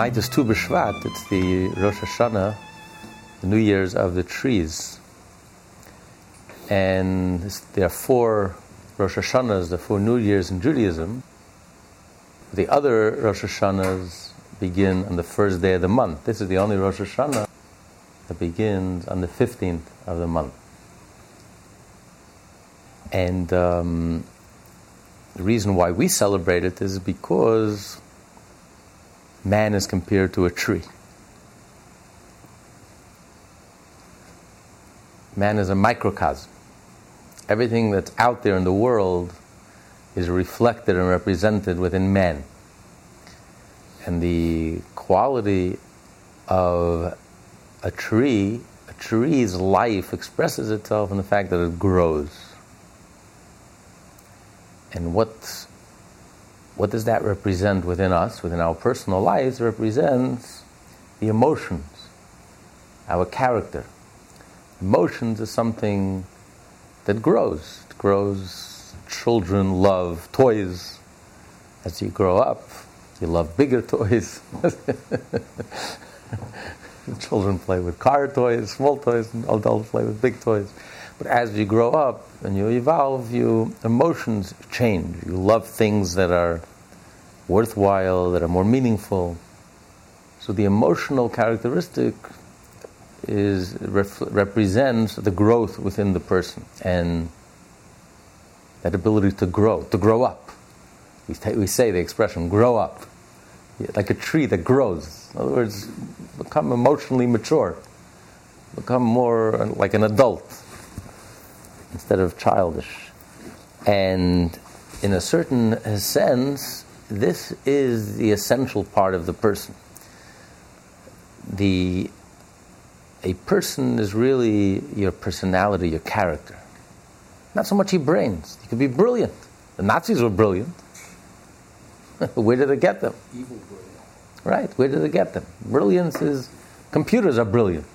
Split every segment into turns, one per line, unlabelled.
Tonight is Tu B'Shvat. It's the Rosh Hashanah, the New Year's of the trees. And there are four Rosh Hashanahs, the four New Years in Judaism. The other Rosh Hashanahs begin on the first day of the month. This is the only Rosh Hashanah that begins on the 15th of the month. And um, the reason why we celebrate it is because man is compared to a tree. Man is a microcosm. Everything that's out there in the world is reflected and represented within man. And the quality of a tree, a tree's life expresses itself in the fact that it grows. And what what does that represent within us, within our personal lives? Represents the emotions, our character. Emotions is something that grows. It grows. Children love toys. As you grow up, you love bigger toys. Children play with car toys, small toys, and adults play with big toys. But as you grow up and you evolve, your emotions change. You love things that are worthwhile, that are more meaningful. So the emotional characteristic is represents the growth within the person and that ability to grow, to grow up. We, t- we say the expression "grow up," like a tree that grows. In other words, become emotionally mature, become more uh, like an adult instead of childish. And in a certain sense, this is the essential part of the person. The a person is really your personality, your character. Not so much your brains. You could be brilliant. The Nazis were brilliant. Where did they get them?
Evil brilliant.
Right. Where did they get them? Brilliance is computers are brilliant.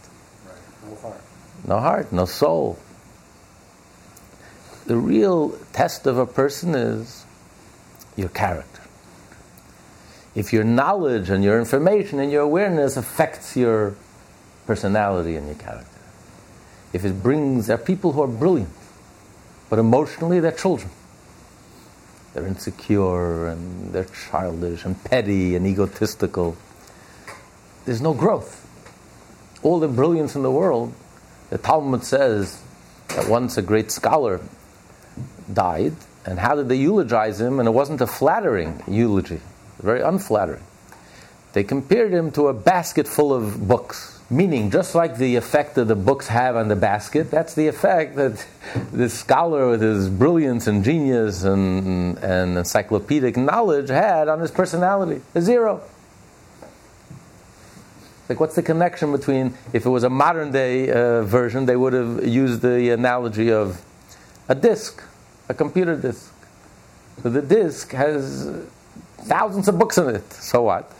Right. No heart.
No heart, no soul. The real test of a person is your character. If your knowledge and your information and your awareness affects your personality and your character. If it brings, there are people who are brilliant, but emotionally they're children. They're insecure and they're childish and petty and egotistical. There's no growth. All the brilliance in the world, the Talmud says that once a great scholar died, and how did they eulogize him? And it wasn't a flattering eulogy, very unflattering. They compared him to a basket full of books Meaning, just like the effect that the books have on the basket, that's the effect that this scholar with his brilliance and genius and, and encyclopedic knowledge had on his personality. A zero. Like, what's the connection between, if it was a modern day uh, version, they would have used the analogy of a disk, a computer disk. So the disk has thousands of books in it. So what?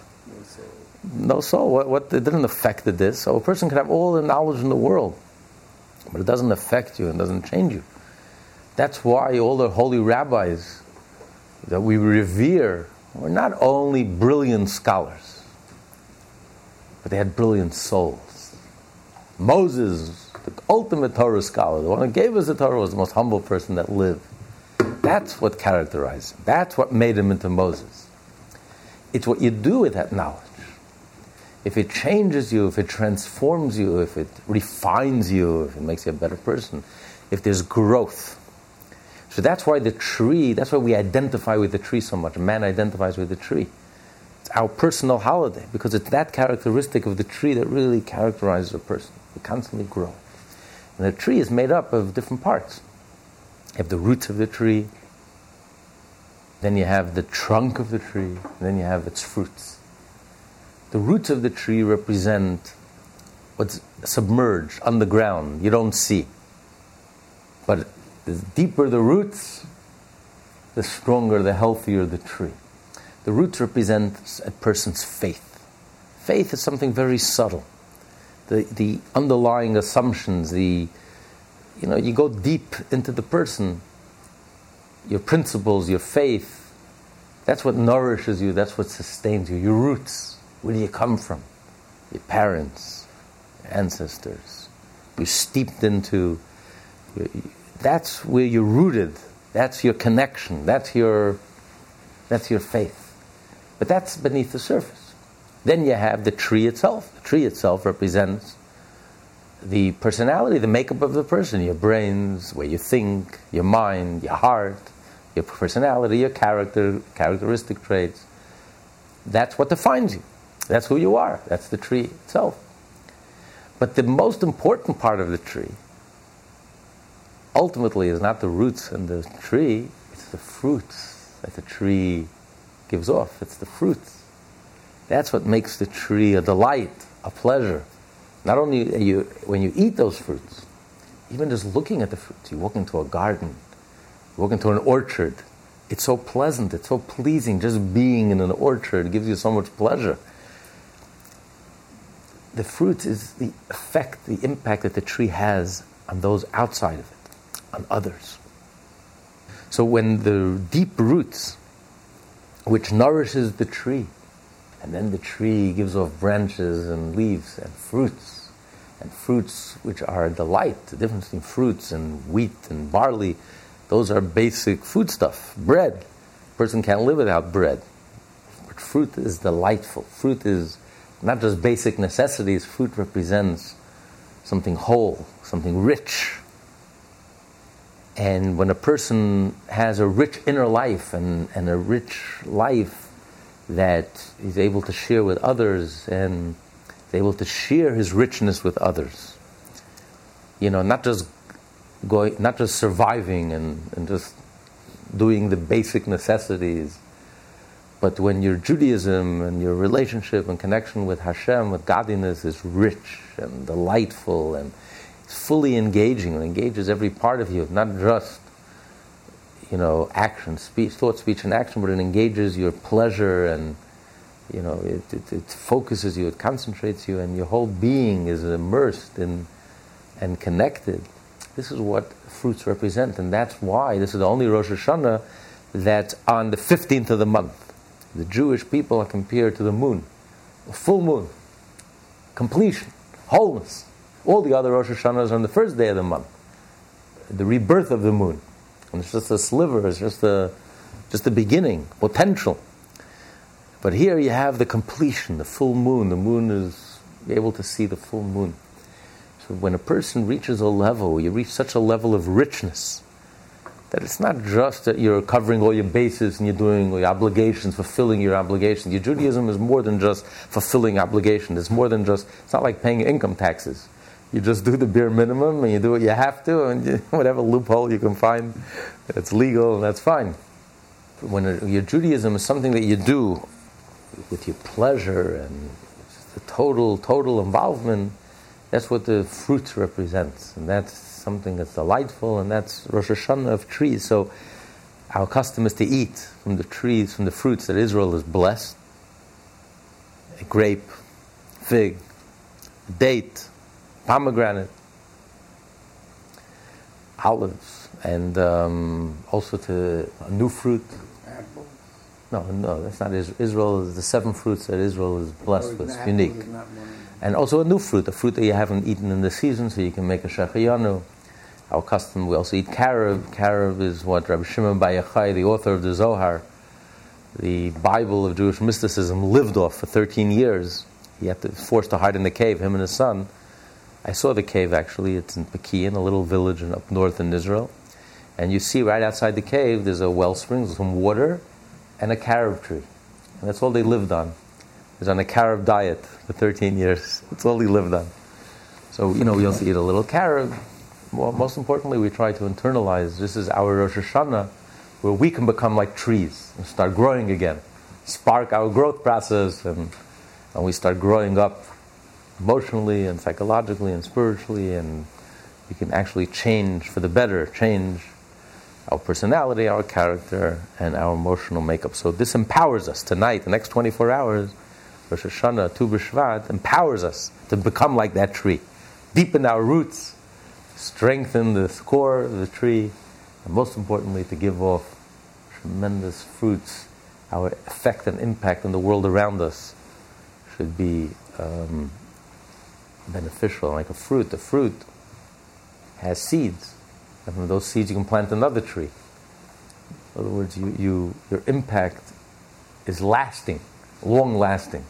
no soul. What, what it didn't affect this. So a person can have all the knowledge in the world, but it doesn't affect you and doesn't change you. That's why all the holy rabbis that we revere were not only brilliant scholars, but they had brilliant souls. Moses, the ultimate Torah scholar, the one who gave us the Torah, was the most humble person that lived. That's what characterized him. That's what made him into Moses. It's what you do with that knowledge if it changes you, if it transforms you, if it refines you, if it makes you a better person, if there's growth. So that's why the tree, that's why we identify with the tree so much. Man identifies with the tree. It's our personal holiday because it's that characteristic of the tree that really characterizes a person. We constantly grow. And the tree is made up of different parts. You have the roots of the tree, then you have the trunk of the tree, then you have its fruits. The roots of the tree represent what's submerged underground, you don't see. But the deeper the roots, the stronger, the healthier the tree. The roots represent a person's faith. Faith is something very subtle. The, the underlying assumptions, the, you know, you go deep into the person, your principles, your faith, that's what nourishes you, that's what sustains you, your roots Where do you come from? Your parents, your ancestors. You're steeped into. That's where you're rooted. That's your connection. That's your. That's your faith. But that's beneath the surface. Then you have the tree itself. The tree itself represents the personality, the makeup of the person, your brains, where you think, your mind, your heart, your personality, your character, characteristic traits. That's what defines you. That's who you are. That's the tree itself. But the most important part of the tree ultimately is not the roots and the tree, it's the fruits that the tree gives off. It's the fruits. That's what makes the tree a delight, a pleasure. Not only you, when you eat those fruits, even just looking at the fruits, you walk into a garden, you walk into an orchard, it's so pleasant, it's so pleasing. Just being in an orchard gives you so much pleasure. The fruit is the effect, the impact that the tree has on those outside of it, on others. So when the deep roots, which nourishes the tree, and then the tree gives off branches and leaves and fruits, and fruits which are a delight, the difference between fruits and wheat and barley those are basic food stuff. Bread. A person can't live without bread. But fruit is delightful. Fruit is not just basic necessities, fruit represents something whole, something rich. And when a person has a rich inner life and, and a rich life that he's able to share with others and is able to share his richness with others, you know, not just going, not just surviving and, and just doing the basic necessities, but when your Judaism and your relationship and connection with Hashem, with godliness, is rich and delightful and fully engaging and engages every part of you, not just you know action, speech, thought, speech, and action, but it engages your pleasure and you know it, it, it focuses you, it concentrates you, and your whole being is immersed in and connected. This is what fruits represent, and that's why this is the only Rosh Hashanah that on the 15th of the month, the Jewish people are compared to the moon, full moon, completion, wholeness. All the other Rosh Hashanahs are on the first day of the month, the rebirth of the moon. And it's just a sliver, it's just a, just the beginning, potential. But here you have the completion, the full moon. The moon is able to see the full moon. So when a person reaches a level, you reach such a level of richness that it's not just that you're covering all your bases and you're doing your obligations, fulfilling your obligations. Your Judaism is more than just fulfilling obligations. It's more than just, it's not like paying income taxes. You just do the bare minimum and you do what you have to, and you, whatever loophole you can find that's legal, and that's fine. But when a, your Judaism is something that you do with your pleasure and the total, total involvement, that's what the fruits represents, and that's something that's delightful, and that's Rosh Hashanah of trees. So our custom is to eat from the trees, from the fruits that Israel is blessed. A grape, fig, date, pomegranate, olives, and um, also to a new fruit. Apples. No, no, that's not Israel. Israel is the seven fruits that Israel is blessed with. It's unique and also a new fruit, a fruit that you haven't eaten in the season, so you can make a shechayanu. Our custom, we also eat carob. Carob is what Rabbi Shimon Bar Yochai, the author of the Zohar, the Bible of Jewish mysticism, lived off for 13 years. He had to forced to hide in the cave, him and his son. I saw the cave actually. It's in Peki'in, a little village in, up north in Israel. And you see right outside the cave, there's a wellspring, some water, and a carob tree. And that's all they lived on was on a carob diet for 13 years. That's all they lived on. So, you know, we also eat a little carob. Well, most importantly, we try to internalize this is our Rosh Hashanah, where we can become like trees and start growing again, spark our growth process, and, and we start growing up emotionally and psychologically and spiritually, and we can actually change for the better, change our personality, our character, and our emotional makeup. So this empowers us tonight, the next 24 hours Rosh Hashanah, Tu B'Shvat, empowers us to become like that tree, deepen our roots, strengthen the core of the tree, and most importantly, to give off tremendous fruits, our effect and impact in the world around us should be um, beneficial, like a fruit. The fruit has seeds, and from those seeds you can plant another tree. In other words, you, you, your impact is lasting, long lasting,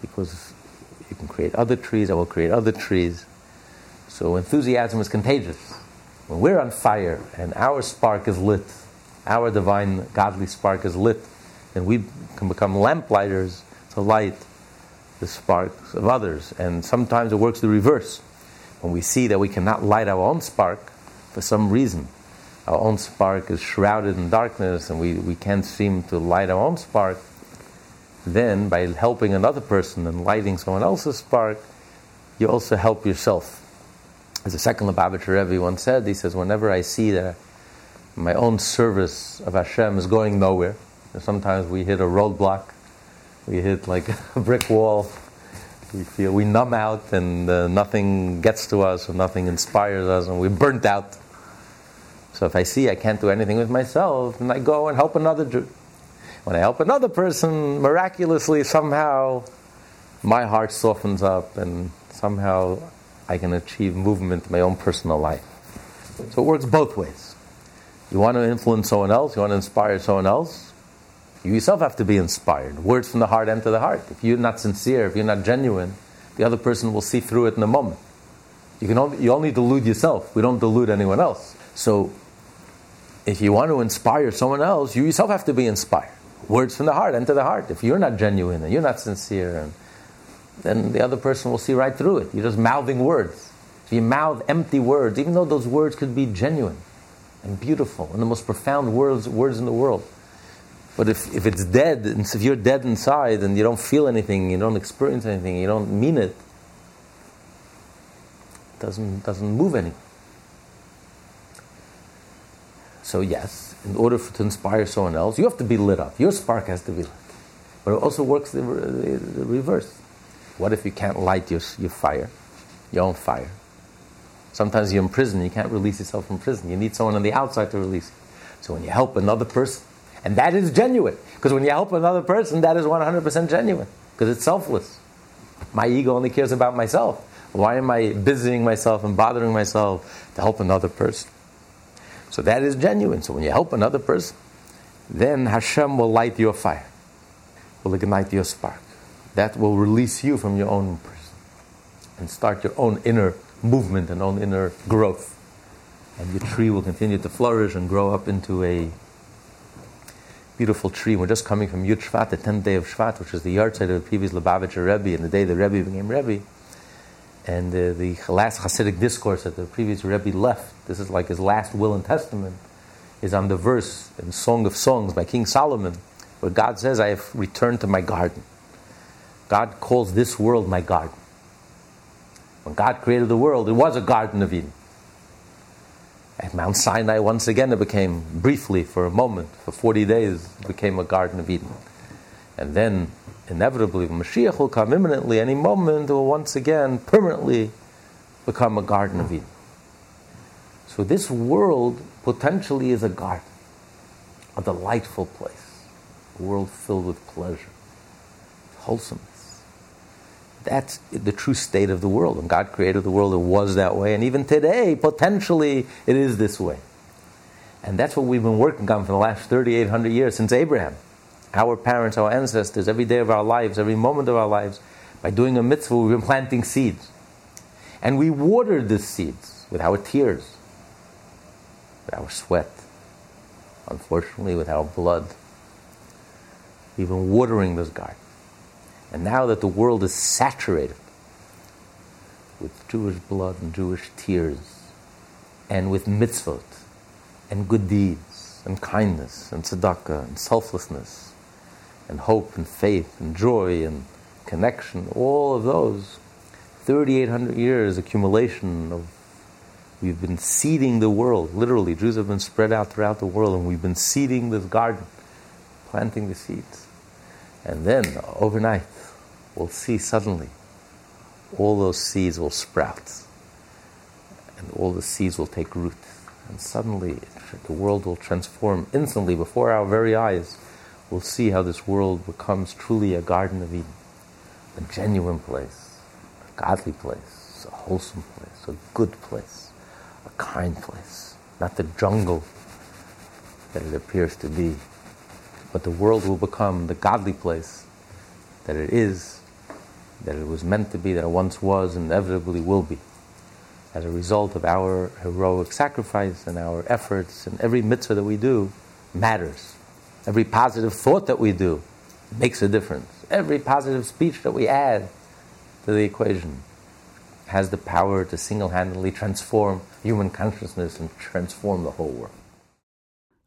because you can create other trees, I will create other trees. So enthusiasm is contagious. When we're on fire and our spark is lit, our divine godly spark is lit, then we can become lamplighters to light the sparks of others. And sometimes it works the reverse. When we see that we cannot light our own spark for some reason, our own spark is shrouded in darkness and we, we can't seem to light our own spark, then by helping another person and lighting someone else's spark, you also help yourself. As the second Lubavitcher Rebbe once said, he says, whenever I see that my own service of Hashem is going nowhere, sometimes we hit a roadblock, we hit like a brick wall, we feel we numb out and uh, nothing gets to us or nothing inspires us and we're burnt out. So if I see I can't do anything with myself, then I go and help another. When I help another person, miraculously, somehow, my heart softens up and somehow I can achieve movement in my own personal life. So it works both ways. You want to influence someone else, you want to inspire someone else, you yourself have to be inspired. Words from the heart enter the heart. If you're not sincere, if you're not genuine, the other person will see through it in a moment. You, can only, you only delude yourself. We don't delude anyone else. So if you want to inspire someone else, you yourself have to be inspired. Words from the heart enter the heart. If you're not genuine and you're not sincere, and, then the other person will see right through it. You're just mouthing words. If you mouth empty words, even though those words could be genuine and beautiful and the most profound words, words in the world, but if, if it's dead, if you're dead inside and you don't feel anything, you don't experience anything, you don't mean it, it doesn't, doesn't move any. So yes, in order for, to inspire someone else, you have to be lit up. Your spark has to be lit. But it also works the, the, the reverse. What if you can't light your, your fire, your own fire? Sometimes you're in prison, you can't release yourself from prison. You need someone on the outside to release you. So when you help another person, and that is genuine, because when you help another person, that is 100% genuine, because it's selfless. My ego only cares about myself. Why am I busying myself and bothering myself to help another person? So that is genuine. So when you help another person, then Hashem will light your fire, will ignite your spark. That will release you from your own person and start your own inner movement and own inner growth. And your tree will continue to flourish and grow up into a beautiful tree. We're just coming from Yud Shvat, the 10th day of Shvat, which is the yahrzeit of the previous Lubavitcher Rebbe, and the day the Rebbe became Rebbe. And uh, the last Hasidic discourse that the previous Rebbe left, this is like his last will and testament, is on the verse in Song of Songs by King Solomon, where God says, I have returned to my garden. God calls this world my garden. When God created the world, it was a Garden of Eden. Mount Sinai, once again, it became, briefly, for a moment, for 40 days, it became a Garden of Eden. And then inevitably, Mashiach will come imminently, any moment, will once again permanently become a Garden of Eden. So this world potentially is a garden, a delightful place, a world filled with pleasure, wholesomeness. That's the true state of the world. When God created the world, it was that way, and even today, potentially, it is this way. And that's what we've been working on for the last 3,800 years since Abraham our parents, our ancestors, every day of our lives, every moment of our lives, by doing a mitzvah, we've been planting seeds. And we watered these seeds with our tears, with our sweat, unfortunately, with our blood. We've been watering this garden. And now that the world is saturated with Jewish blood and Jewish tears, and with mitzvot, and good deeds, and kindness, and tzedakah, and selflessness, and hope and faith and joy and connection, all of those 3,800 years accumulation of we've been seeding the world. Literally, Jews have been spread out throughout the world, and we've been seeding this garden, planting the seeds. And then overnight, we'll see suddenly all those seeds will sprout, and all the seeds will take root, and suddenly the world will transform instantly before our very eyes. We'll see how this world becomes truly a Garden of Eden, a genuine place, a godly place, a wholesome place, a good place, a kind place, not the jungle that it appears to be, but the world will become the godly place that it is, that it was meant to be, that it once was, and inevitably will be. As a result of our heroic sacrifice and our efforts, and every mitzvah that we do matters. Every positive thought that we do makes a difference. Every positive speech that we add to the equation has the power to single handedly transform human consciousness and transform the whole world.